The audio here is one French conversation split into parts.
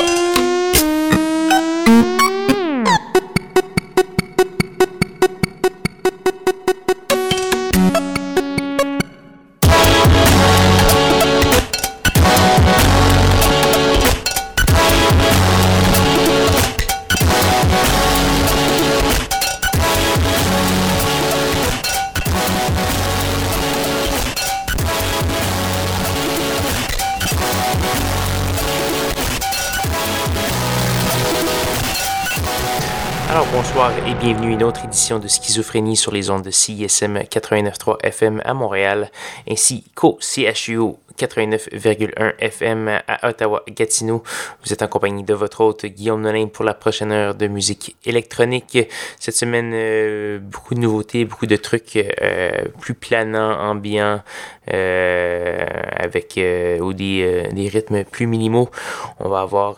Opa! Bienvenue à une autre édition de Schizophrénie sur les ondes de CISM 89.3 FM à Montréal, ainsi qu'au CHU 89,1 FM à Ottawa-Gatineau. Vous êtes en compagnie de votre hôte Guillaume Nolin pour la prochaine heure de musique électronique. Cette semaine, euh, beaucoup de nouveautés, beaucoup de trucs euh, plus planants, ambiants, euh, avec ou des rythmes plus minimaux. On va avoir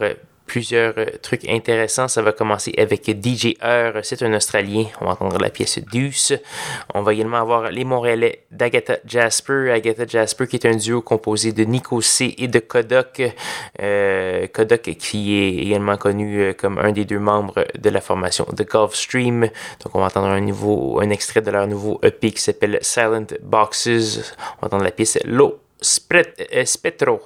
plusieurs euh, trucs intéressants. Ça va commencer avec DJ Heur, c'est un Australien. On va entendre la pièce Deuce. On va également avoir les Montréalais d'Agatha Jasper. Agatha Jasper qui est un duo composé de Nico C et de Kodok. Euh, Kodok qui est également connu euh, comme un des deux membres de la formation The Gulf Stream. Donc on va entendre un, nouveau, un extrait de leur nouveau EP qui s'appelle Silent Boxes. On va entendre la pièce Low Spetro.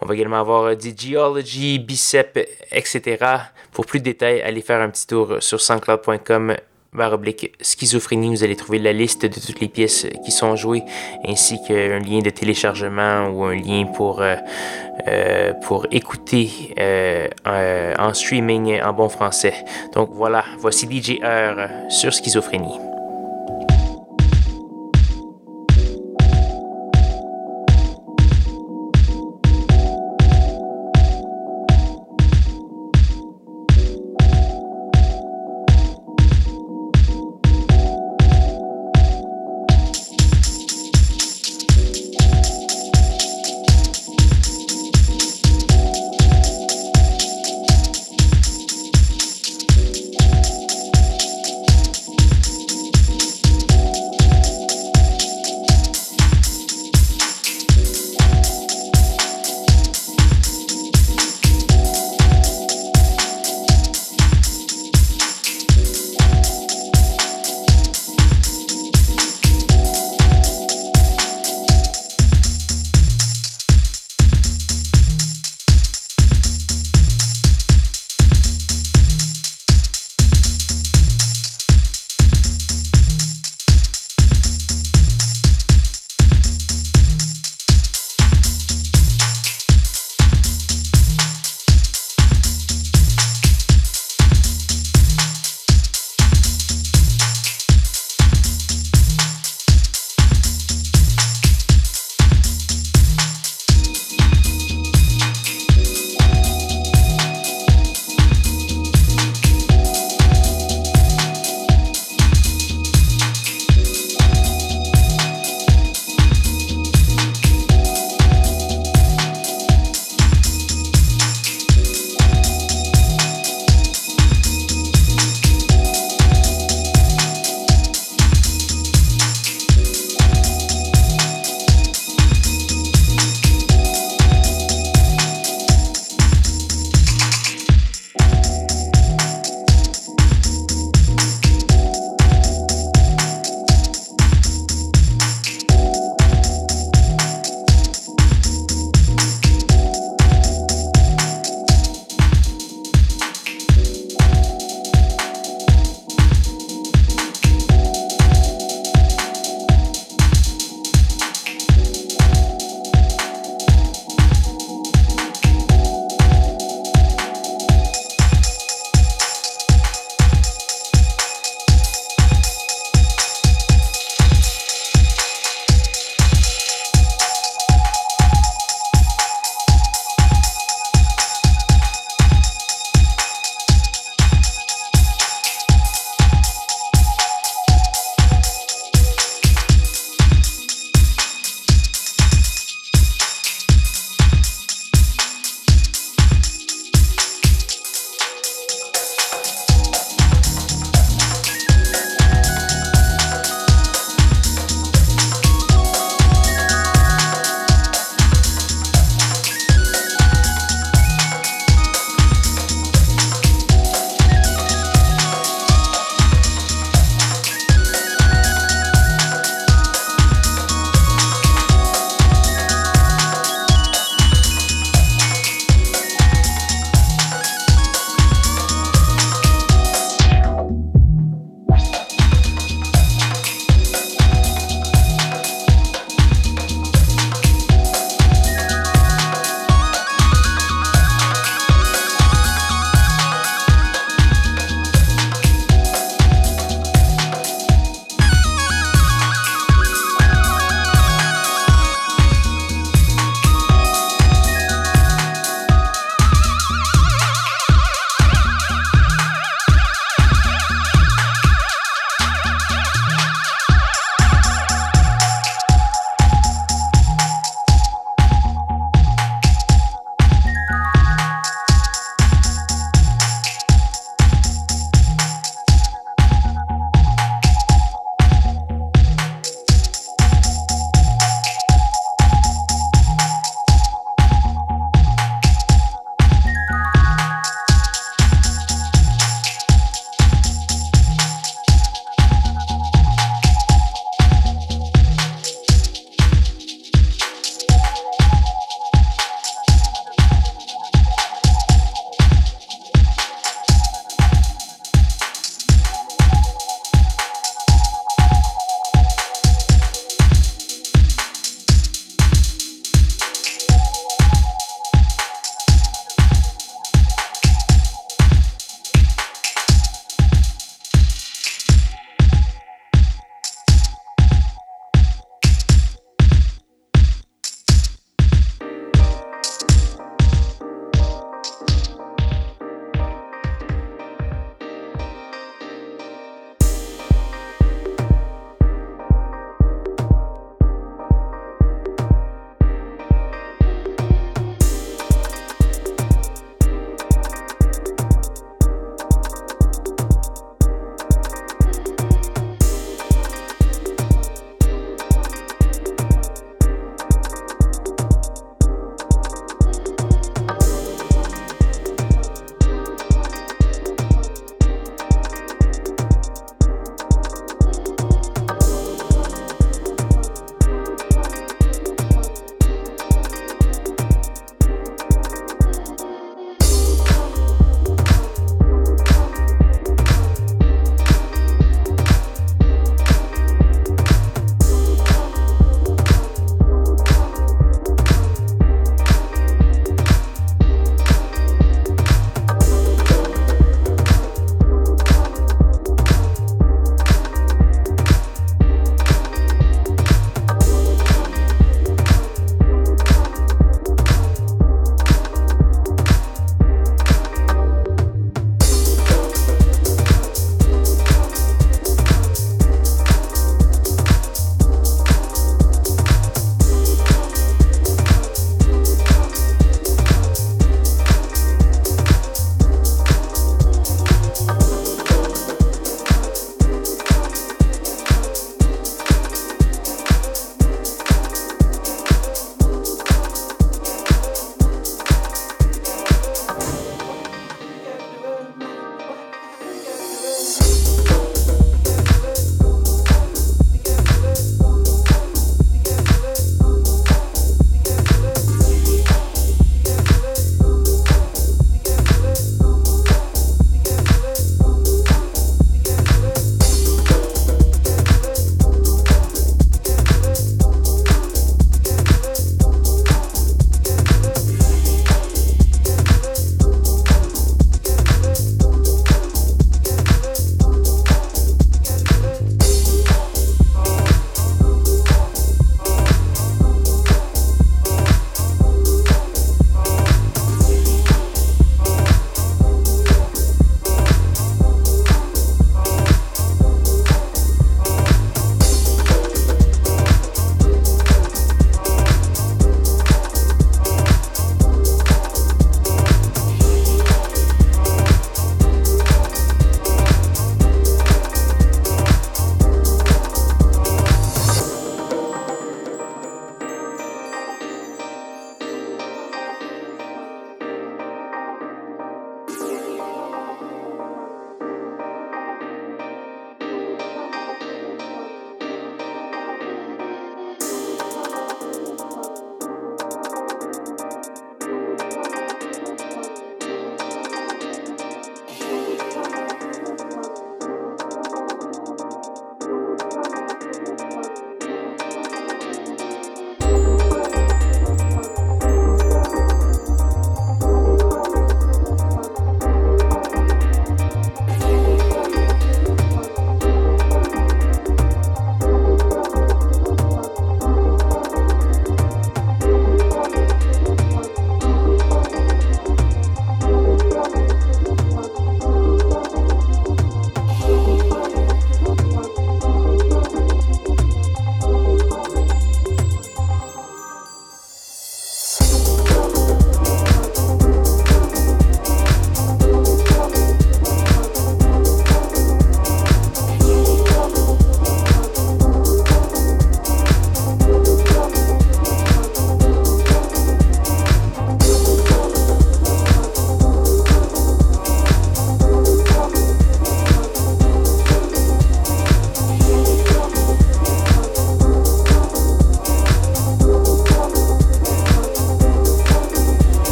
On va également avoir euh, des Geology, Bicep, etc. Pour plus de détails, allez faire un petit tour sur soundcloud.com oblique schizophrénie, vous allez trouver la liste de toutes les pièces qui sont jouées, ainsi qu'un lien de téléchargement ou un lien pour, euh, pour écouter en streaming en bon français. Donc voilà, voici DJ R sur schizophrénie.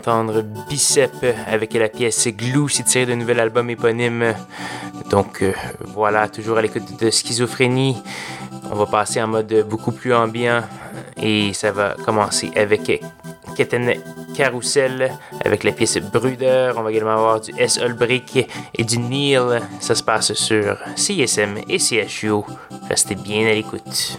D'entendre Bicep avec la pièce Glue, c'est tiré d'un nouvel album éponyme. Donc euh, voilà, toujours à l'écoute de Schizophrénie. On va passer en mode beaucoup plus ambiant et ça va commencer avec Keten Carousel avec la pièce Bruder. On va également avoir du S. Olbrick et du Neil. Ça se passe sur CSM et CHU. Restez bien à l'écoute.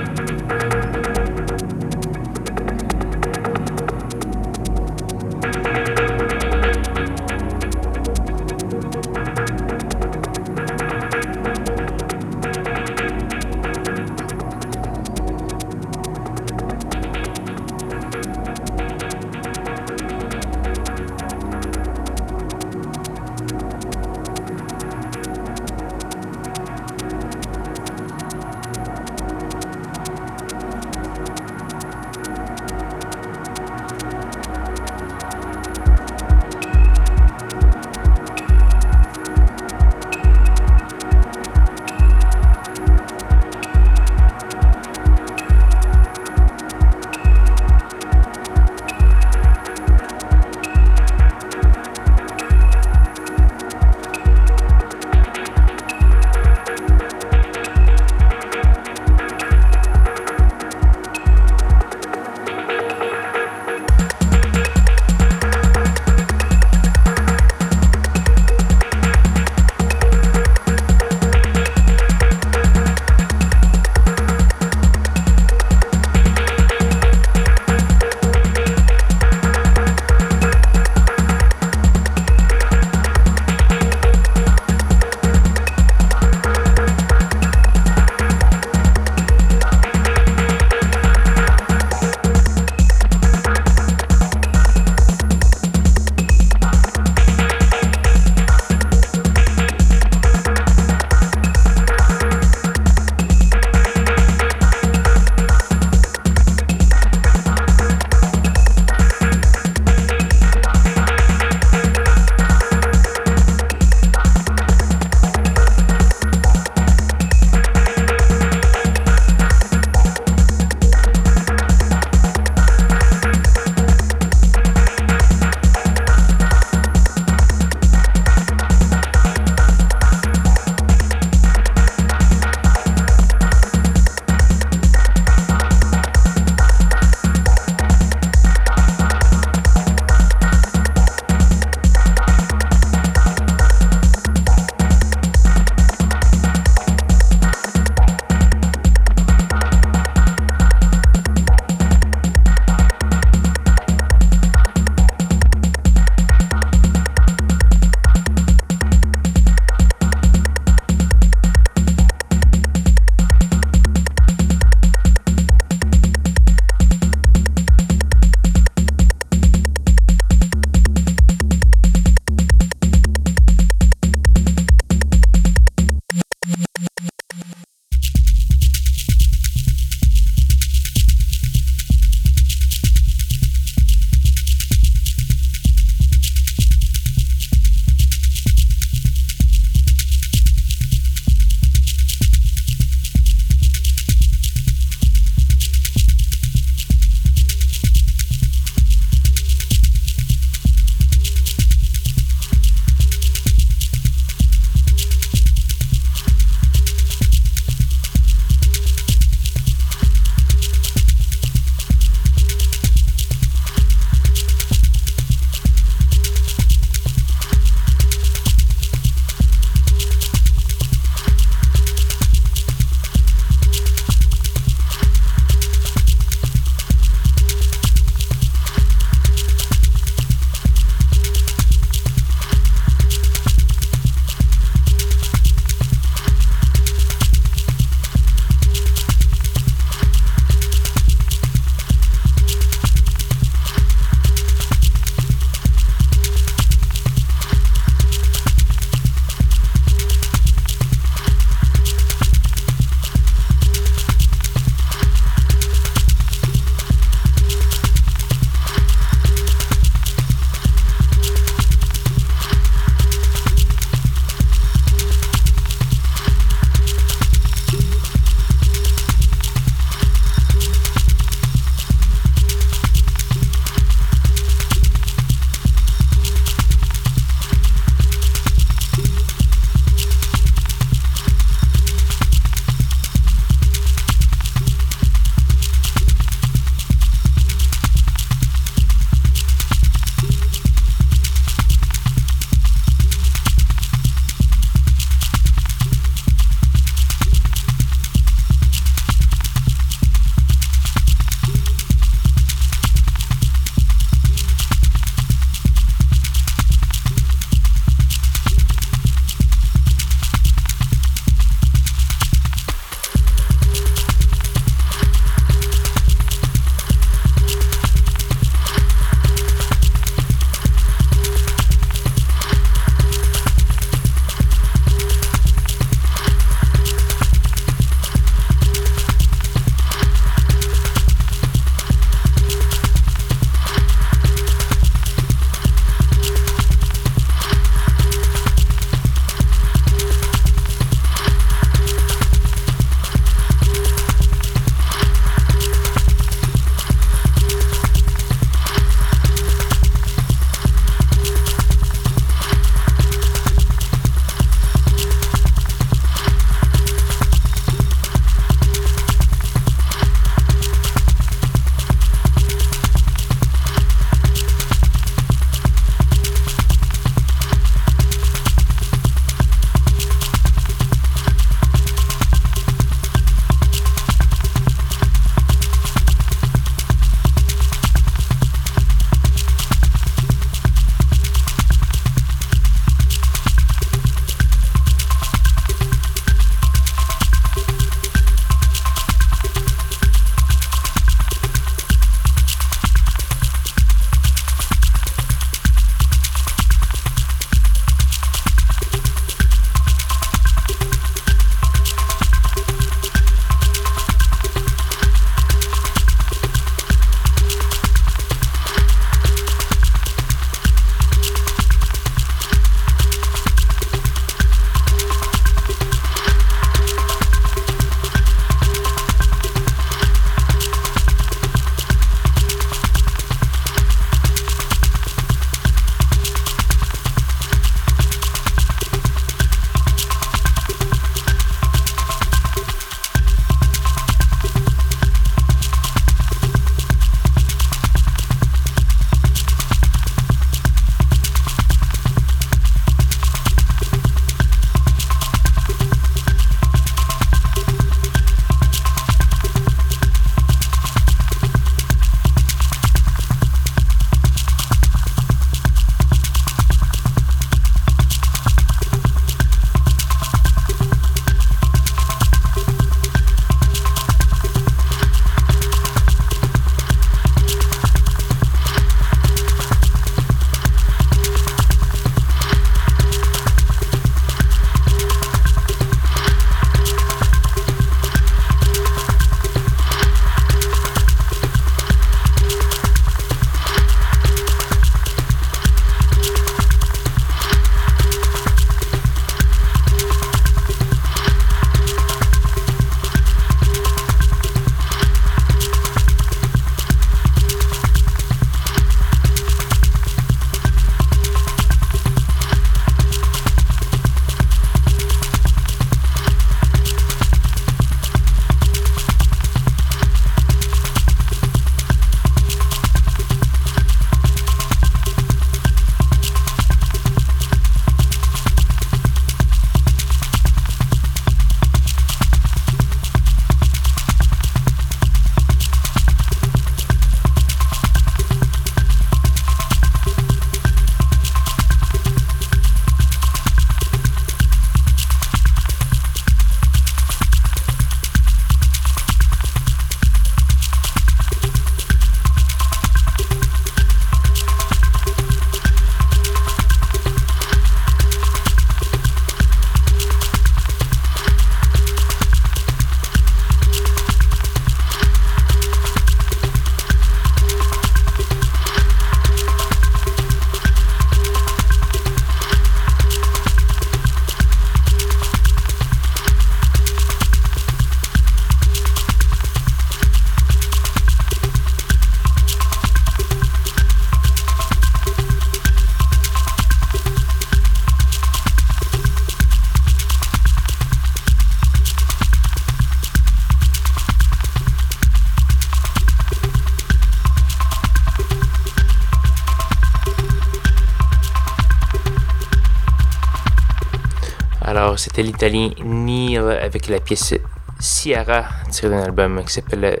C'était l'italien Neil avec la pièce Ciara, tirée d'un album qui s'appelle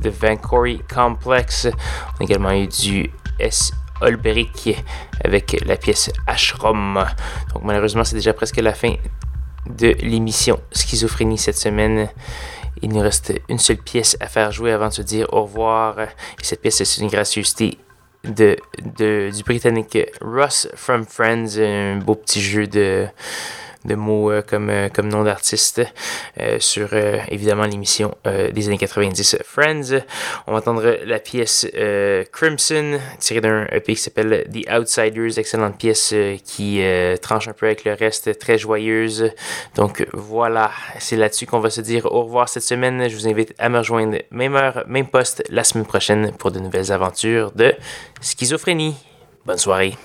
The Vancory Complex. On a également eu du S. Olberic avec la pièce Ashram. Donc, malheureusement, c'est déjà presque la fin de l'émission Schizophrénie cette semaine. Il nous reste une seule pièce à faire jouer avant de se dire au revoir. Et cette pièce, c'est une gracieuseté de, de, du Britannique Ross from Friends, un beau petit jeu de de mots euh, comme, euh, comme nom d'artiste euh, sur évidemment l'émission des années 90 Friends. On va entendre la pièce Crimson tirée d'un EP qui s'appelle The Outsiders, excellente pièce qui tranche un peu avec le reste, très joyeuse. Donc voilà, c'est là-dessus qu'on va se dire au revoir cette semaine. Je vous invite à me rejoindre même heure, même poste la semaine prochaine pour de nouvelles aventures de schizophrénie. Bonne soirée.